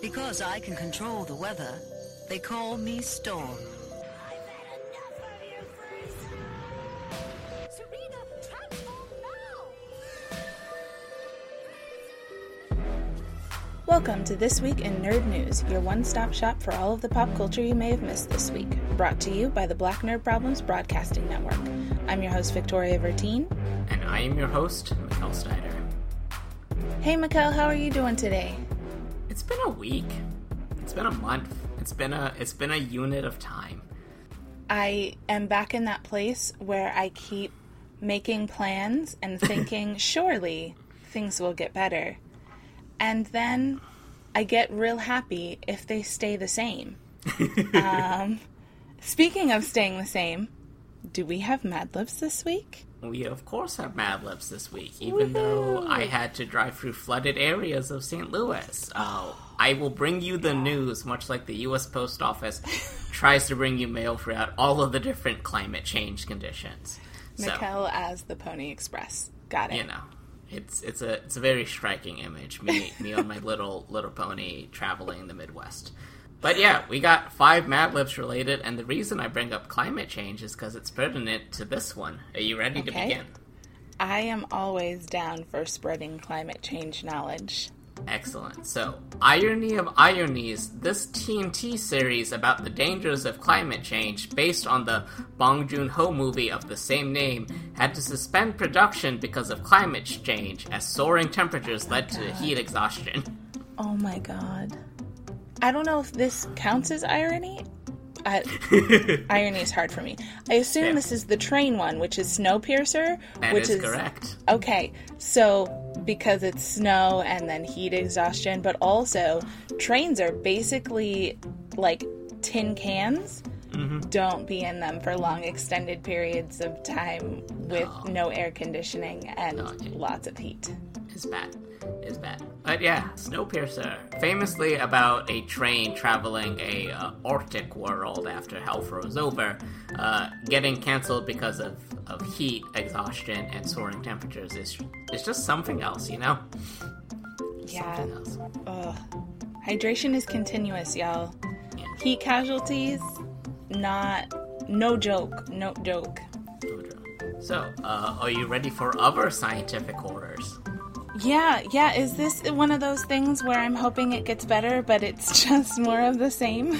Because I can control the weather, they call me Storm. I've had enough of you, Frieza! Serena, transform now! Welcome to This Week in Nerd News, your one stop shop for all of the pop culture you may have missed this week. Brought to you by the Black Nerd Problems Broadcasting Network. I'm your host, Victoria Vertine. And I am your host, Mikkel Snyder. Hey, Mikkel, how are you doing today? It's been a week. It's been a month. It's been a it's been a unit of time. I am back in that place where I keep making plans and thinking, surely things will get better. And then I get real happy if they stay the same. um, speaking of staying the same, do we have Mad Libs this week? We of course have Mad Libs this week, even though I had to drive through flooded areas of St. Louis. Uh, I will bring you the news, much like the U.S. Post Office tries to bring you mail throughout all of the different climate change conditions. So, Mikkel as the Pony Express. Got it. you know, it's it's a it's a very striking image. Me me on my little little pony traveling the Midwest. But yeah, we got five Mad Libs related, and the reason I bring up climate change is because it's pertinent to this one. Are you ready to begin? I am always down for spreading climate change knowledge. Excellent. So, irony of ironies, this TNT series about the dangers of climate change, based on the Bong Joon Ho movie of the same name, had to suspend production because of climate change, as soaring temperatures led to heat exhaustion. Oh my god. I don't know if this counts as irony. I, irony is hard for me. I assume Yeah. this is the train one, which is Snowpiercer, That which is correct. Okay, so because it's snow and then heat exhaustion, but also trains are basically like tin cans. Mm-hmm. Don't be in them for long extended periods of time with no, air conditioning and No, lots of heat. is bad. Is bad. But yeah, Snowpiercer, famously about a train traveling a uh, Arctic world after hell froze over, uh, getting canceled because of, of heat exhaustion and soaring temperatures is is just something else, you know. Yeah. Ugh. Hydration is continuous, y'all. Yeah. Heat casualties, not no joke, no joke. no joke. So, uh, are you ready for other scientific horrors? Yeah, yeah. Is this one of those things where I'm hoping it gets better, but it's just more of the same?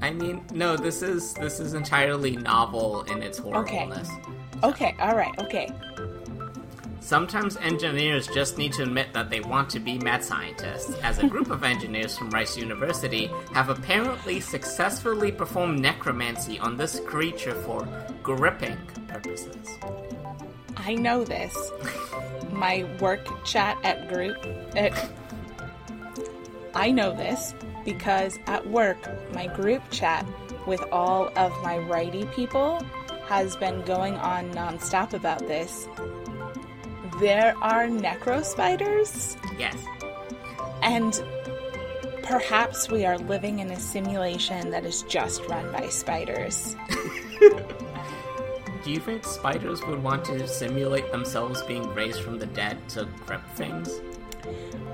I mean, no, this is this is entirely novel in its horribleness. Okay, Okay. all right, okay. Sometimes engineers just need to admit that they want to be mad scientists, as a group of engineers from Rice University have apparently successfully performed necromancy on this creature for gripping purposes. I know this. My work chat at group. At, I know this because at work, my group chat with all of my righty people has been going on nonstop about this. There are necro spiders, Yes. and perhaps we are living in a simulation that is just run by spiders. Do you think spiders would want to simulate themselves being raised from the dead to grip things?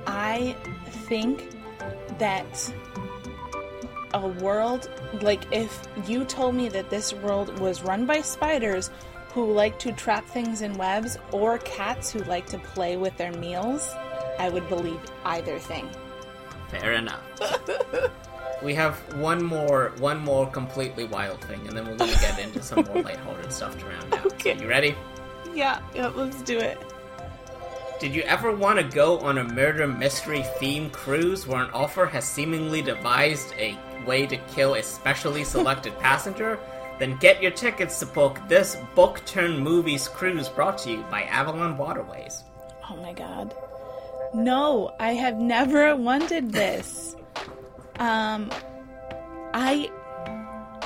I think that a world like if you told me that this world was run by spiders who like to trap things in webs or cats who like to play with their meals, I would believe either thing. Fair enough. we have one more, one more completely wild thing, and then we're gonna get into some more lighthearted stuff to round out. Okay. So you ready? Yeah, yeah, let's do it. Did you ever want to go on a murder mystery theme cruise where an author has seemingly devised a way to kill a specially selected passenger? Then get your tickets to book this book turned movies cruise brought to you by Avalon Waterways. Oh my god. No, I have never wanted this. Um I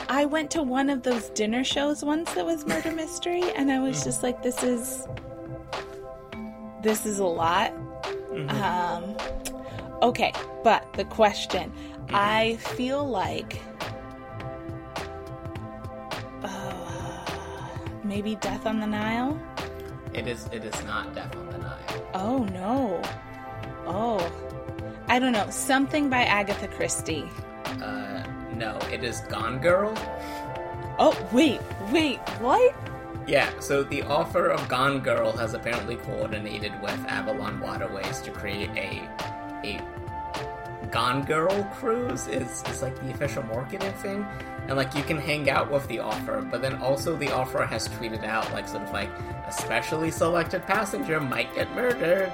I went to one of those dinner shows once that was murder mystery and I was just like this is this is a lot. Um okay, but the question I feel like uh, maybe Death on the Nile? It is. It is not Death on the Nile. Oh no. Oh. I don't know, something by Agatha Christie. Uh, no, it is Gone Girl. Oh, wait, wait, what? Yeah, so the author of Gone Girl has apparently coordinated with Avalon Waterways to create a a Gone Girl cruise is is like the official marketing thing. And like you can hang out with the author, but then also the author has tweeted out like sort of like a specially selected passenger might get murdered.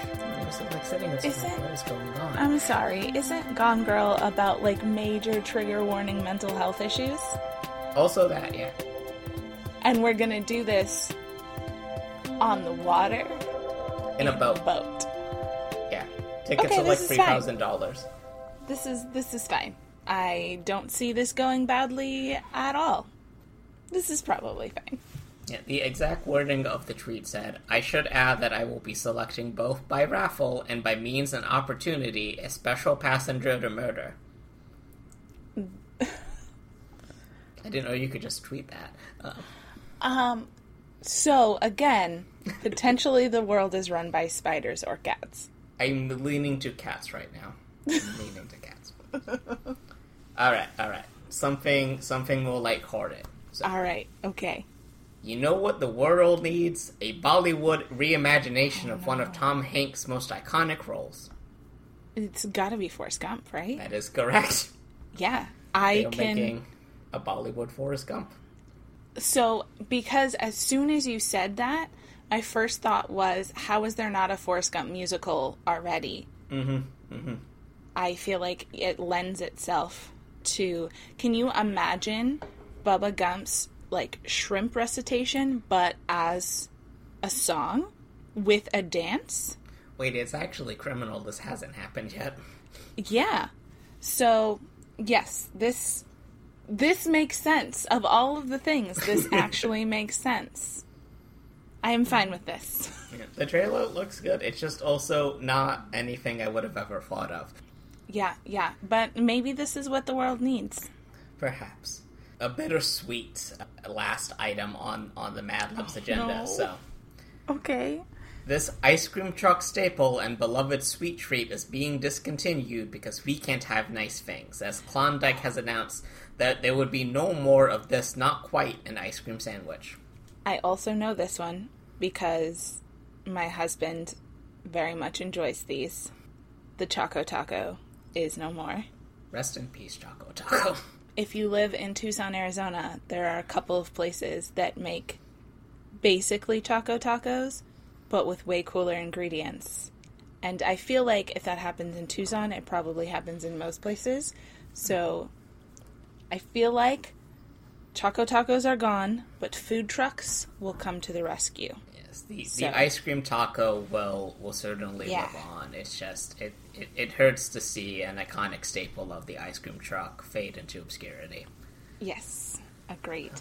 And you're sort of like sitting and Is like, it- what is going on? I'm sorry, isn't Gone Girl about like major trigger warning mental health issues? also that, yeah. And we're gonna do this on the water In a boat. boat. Yeah. Tickets Okay, are like three thousand dollars. This is this is fine. I don't see this going badly at all. This is probably fine. Yeah, the exact wording of the tweet said, I should add that I will be selecting both by raffle and by means and opportunity a special passenger to murder. I didn't know you could just tweet that. Uh, Um so again, potentially the world is run by spiders or cats. I'm leaning to cats right now. I'm leaning to cats. alright, alright. Something something more lighthearted. So, All right, okay. You know what the world needs? A Bollywood reimagination of one of Tom Hanks' most iconic roles. It's got to be Forrest Gump, right? That is correct. Yeah. They I are can making a Bollywood Forrest Gump. So, because as soon as you said that, my first thought was, how is there not a Forrest Gump musical already? Mm-hmm. Mm-hmm. I feel like it lends itself to. Can you imagine Bubba Gump's like shrimp recitation, but as a song with a dance? Wait, it's actually criminal. This hasn't happened yet. Yeah. So, yes, this this makes sense. Of all of the things, this actually makes sense. I am fine with this. Yeah, the trailer looks good. It's just also not anything I would have ever thought of. Yeah, yeah. But maybe this is what the world needs. Perhaps a bittersweet uh, last item on on the Mad Libs agenda. no. So Okay. this ice cream truck staple and beloved sweet treat is being discontinued because we can't have nice things. As Klondike has announced that there would be no more of this not quite an ice cream sandwich. I also know this one because my husband very much enjoys these. The Choco Taco is no more. Rest in peace, Choco Taco. If you live in Tucson, Arizona, there are a couple of places that make basically Choco Tacos, but with way cooler ingredients. And I feel like if that happens in Tucson, it probably happens in most places. So I feel like Choco Tacos are gone, but food trucks will come to the rescue. Yes, the, So- the ice cream taco will will certainly Yeah. live on. It's just it, it it hurts to see an iconic staple of the ice cream truck fade into obscurity. Yes, agreed.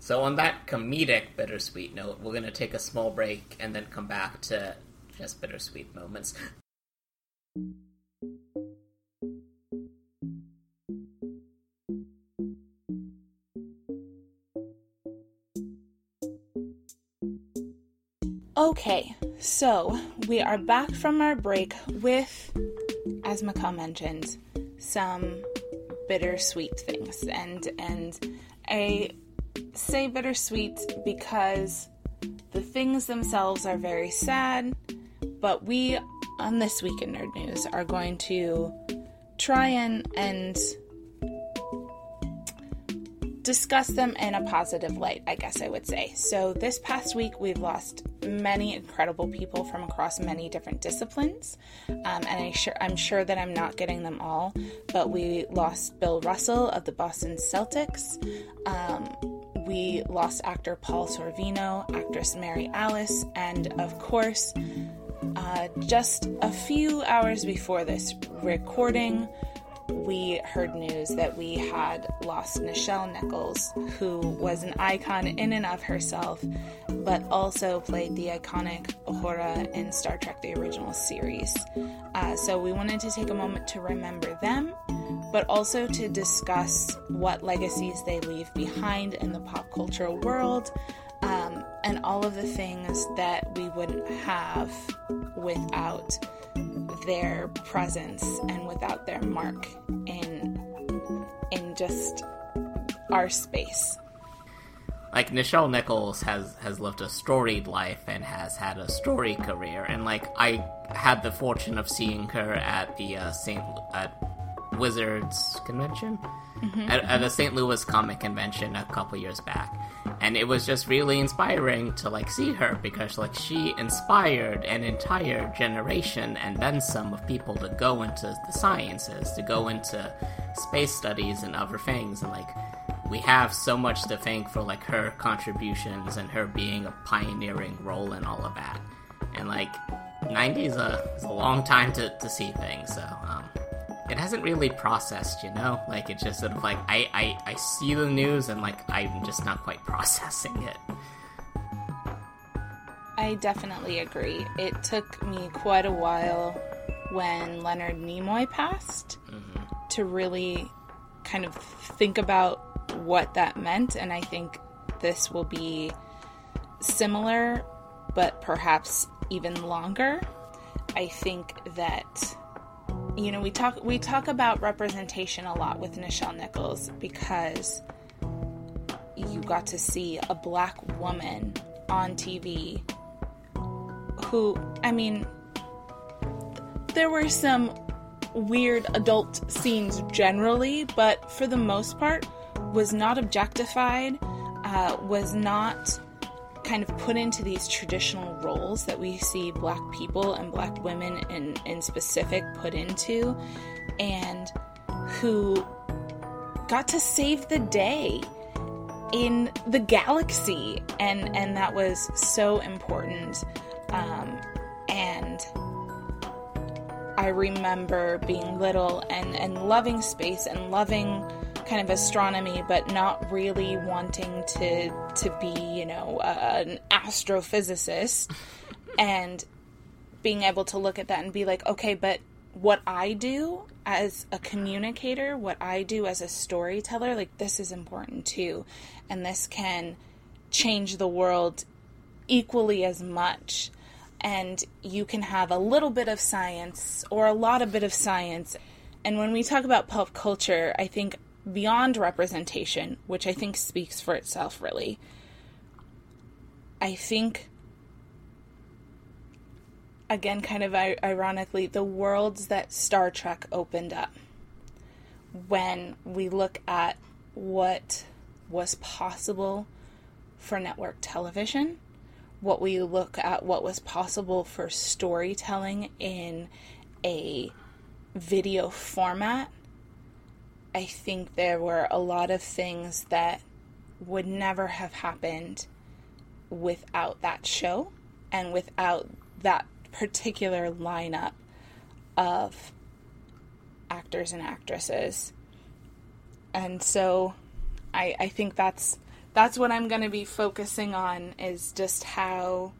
So on that comedic bittersweet note, we're gonna take a small break and then come back to just bittersweet moments. Okay, so we are back from our break with, as Mikkel mentioned, some bittersweet things, and and I say bittersweet because the things themselves are very sad, but we on this week in Nerd News are going to try and and discuss them in a positive light, I guess I would say. So, this past week, we've lost many incredible people from across many different disciplines, um, and I sure, I'm sure that I'm not getting them all, but we lost Bill Russell of the Boston Celtics. Um, we lost actor Paul Sorvino, actress Mary Alice, and of course, uh, just a few hours before this recording, we heard news that we had lost Nichelle Nichols, who was an icon in and of herself, but also played the iconic Uhura in Star Trek the original series. Uh, so we wanted to take a moment to remember them, but also to discuss what legacies they leave behind in the pop culture world. Um, and all of the things that we wouldn't have without their presence and without their mark in in just our space. like Nichelle Nichols has has lived a storied life and has had a storied career, and like I had the fortune of seeing her at the uh, Saint at Wizards convention at, at a St. Louis comic convention a couple years back, and it was just really inspiring to like see her because like she inspired an entire generation and then some of people to go into the sciences, to go into space studies and other things, and like we have so much to thank for like her contributions and her being a pioneering role in all of that. And like 90s is a, is a long time to, to see things, so um, it hasn't really processed, you know? Like it's just sort of like I, I, I see the news and like I'm just not quite processing it. I definitely agree. It took me quite a while when Leonard Nimoy passed mm-hmm. to really kind of think about what that meant, and I think this will be similar, but perhaps even longer. I think that you know we talk we talk about representation a lot with Nichelle Nichols because you got to see a black woman on TV who, I mean, there were some weird adult scenes generally, but for the most part, was not objectified, uh, was not kind of put into these traditional roles that we see black people and black women in, in specific put into, and who got to save the day in the galaxy. And and that was so important. Um, and I remember being little and and loving space and loving kind of astronomy but not really wanting to to be you know uh, an astrophysicist and being able to look at that and be like okay but what I do as a communicator, what I do as a storyteller, like this is important too. And this can change the world equally as much. And you can have a little bit of science or a lot of bit of science. And when we talk about pop culture, I think beyond representation, which I think speaks for itself really, I think again, kind of ironically, the worlds that Star Trek opened up when we look at what was possible for network television, what we look at what was possible for storytelling in a video format. I think there were a lot of things that would never have happened without that show and without that particular lineup of actors and actresses. And so I I think that's that's what I'm going to be focusing on is just how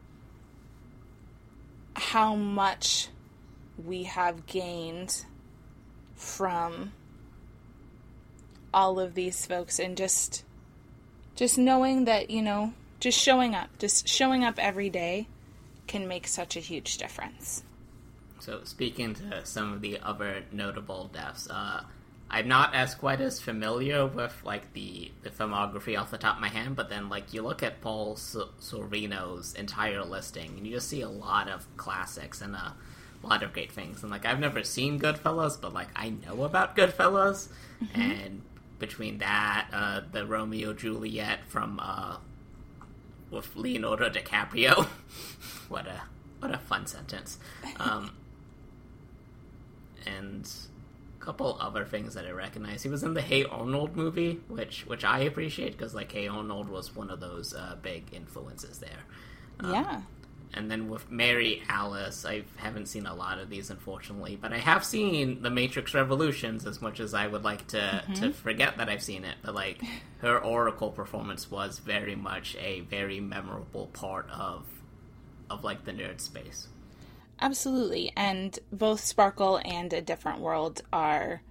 how much we have gained from all of these folks and just just knowing that, you know, just showing up, just showing up every day can make such a huge difference. So speaking to some of the other notable deaths, uh, I'm not as quite as familiar with like the, the filmography off the top of my hand, but then like you look at Paul S- Sorvino's entire listing, and you just see a lot of classics and a lot of great things. And like I've never seen Goodfellas, but like I know about Goodfellas, and between that, uh, the Romeo Juliet from uh, with Leonardo DiCaprio, what a what a fun sentence. Um, and a couple other things that I recognize. He was in the Hey Arnold movie, which which I appreciate because like Hey Arnold was one of those uh, big influences there. Um, yeah. And then with Mary Alice, I haven't seen a lot of these, unfortunately, but I have seen The Matrix Revolutions as much as I would like to, to forget that I've seen it. But, like, her Oracle performance was very much a very memorable part of, of like, the nerd space. Absolutely. And both Sparkle and A Different World are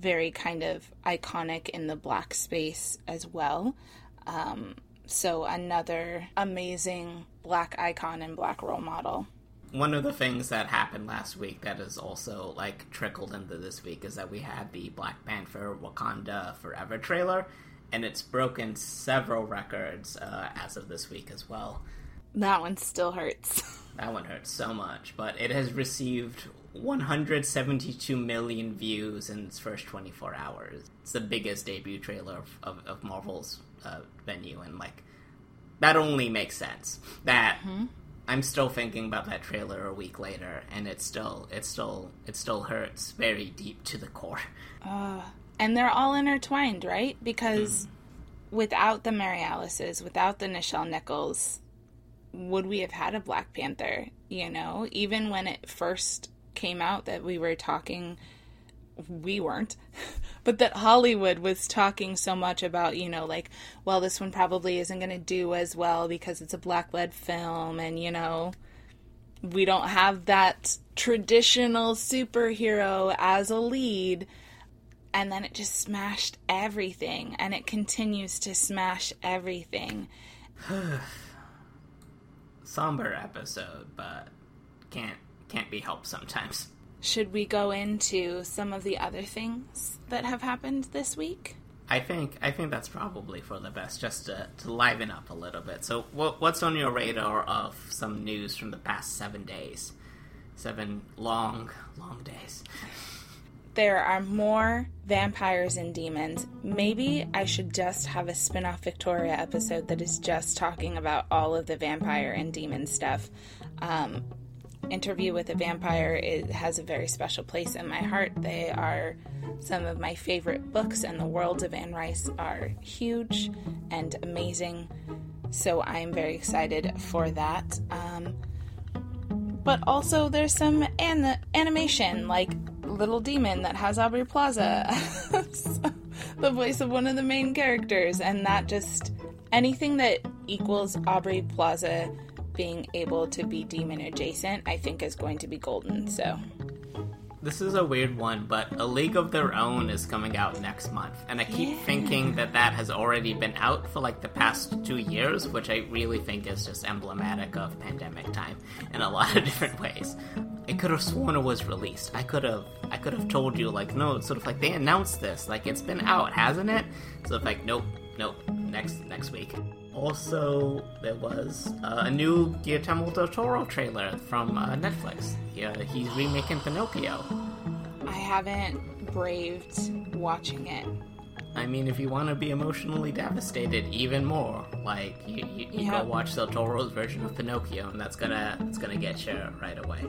very kind of iconic in the black space as well. Um, so, another amazing black icon and black role model. one of the things that happened last week that is also like trickled into this week is that we had the Black Panther Wakanda Forever trailer, and it's broken several records uh, as of this week as well. That one still hurts. That one hurts so much, but it has received 172 million views in its first 24 hours. It's the biggest debut trailer of, of, of Marvel's uh, venue, and like that only makes sense. That mm-hmm. I'm still thinking about that trailer a week later, and it still, it still, it still hurts very deep to the core. Uh, and they're all intertwined, right? Because mm-hmm. without the Mary Alice's, without the Nichelle Nichols, would we have had a Black Panther? You know, even when it first came out that we were talking, we weren't, but that Hollywood was talking so much about, you know, like, well, this one probably isn't going to do as well because it's a black led film, and, you know, we don't have that traditional superhero as a lead and then it just smashed everything and it continues to smash everything Somber episode, but can't can't be helped sometimes. Should we go into some of the other things that have happened this week I think I think that's probably for the best, just to, to liven up a little bit. So, what, what's on your radar of some news from the past seven days? Seven long, long days. there are more vampires and demons maybe i should just have a spin-off victoria episode that is just talking about all of the vampire and demon stuff um, interview with a vampire it has a very special place in my heart. They are some of my favorite books and the worlds of anne rice are huge and amazing so i'm very excited for that. Um, but also there's some an- animation like Little Demon that has Aubrey Plaza, the voice of one of the main characters, and that just anything that equals Aubrey Plaza being able to be demon adjacent, I think is going to be golden. So This is a weird one, but A League of Their Own is coming out next month, and I keep thinking that that has already been out for like the past two years, which I really think is just emblematic of pandemic time in a lot of different ways. I could have sworn it was released. I could have, I could have told you like, no, it's sort of like they announced this, like it's been out, hasn't it? So it's like, nope, nope, next next week. Also, there was uh, a new Guillermo del Toro trailer from uh, Netflix. Yeah, he's remaking Pinocchio. I haven't braved watching it. I mean, if you want to be emotionally devastated even more, like you, you, you Yeah. go watch Del Toro's version of Pinocchio, and that's gonna it's gonna get you right away.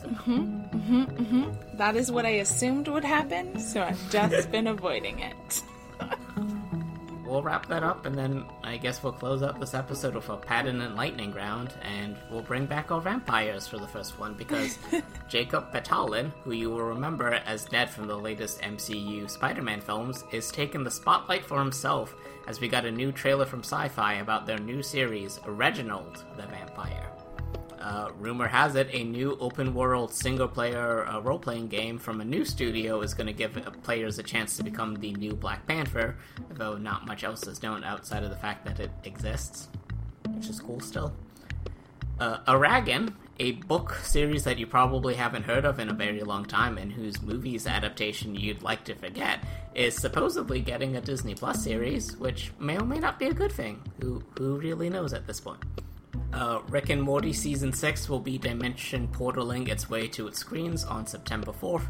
So, That is what I assumed would happen, so I've just been avoiding it. We'll wrap that up, and then I guess we'll close out this episode with a Patton and Lightning round, and we'll bring back our vampires for the first one because Jacob Batalon, who you will remember as Ned from the latest MCU Spider-Man films, is taking the spotlight for himself as we got a new trailer from Sci-Fi about their new series, Reginald the Vampire. Uh, rumor has it a new open world single player uh, role playing game from a new studio is going to give players a chance to become the new Black Panther, though not much else is known outside of the fact that it exists, which is cool still. Uh, Eragon, a book series that you probably haven't heard of in a very long time and whose movies adaptation you'd like to forget, is supposedly getting a Disney Plus series, which may or may not be a good thing. Who, who really knows at this point? Uh, Rick and Morty Season 6 will be dimension portaling its way to its screens on September 4th.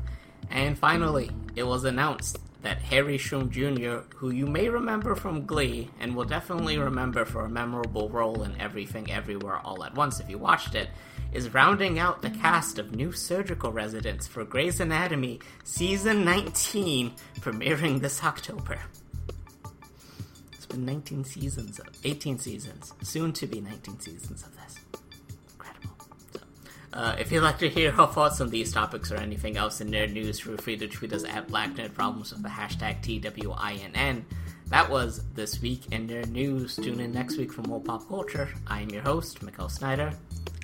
And finally, it was announced that Harry Shum Jr., who you may remember from Glee and will definitely remember for a memorable role in Everything Everywhere All at Once if you watched it, is rounding out the cast of new surgical residents for Grey's Anatomy Season 19, premiering this October. It's 19 seasons, of, 18 seasons, soon to be 19 seasons of this. Incredible. So, uh, if you'd like to hear our thoughts on these topics or anything else in nerd news, feel free to tweet us at Black Nerd Problems with the hashtag TWINN. That was This Week in Nerd News. Tune in next week for more pop culture. I am your host, Mikkel Snyder.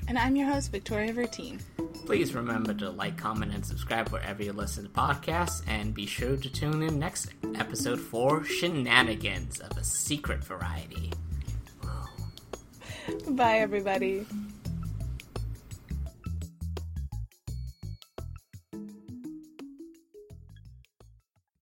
And I'm your host, Victoria Vertine. Please remember to like, comment, and subscribe wherever you listen to podcasts, and be sure to tune in next episode for shenanigans of a secret variety. Bye, everybody.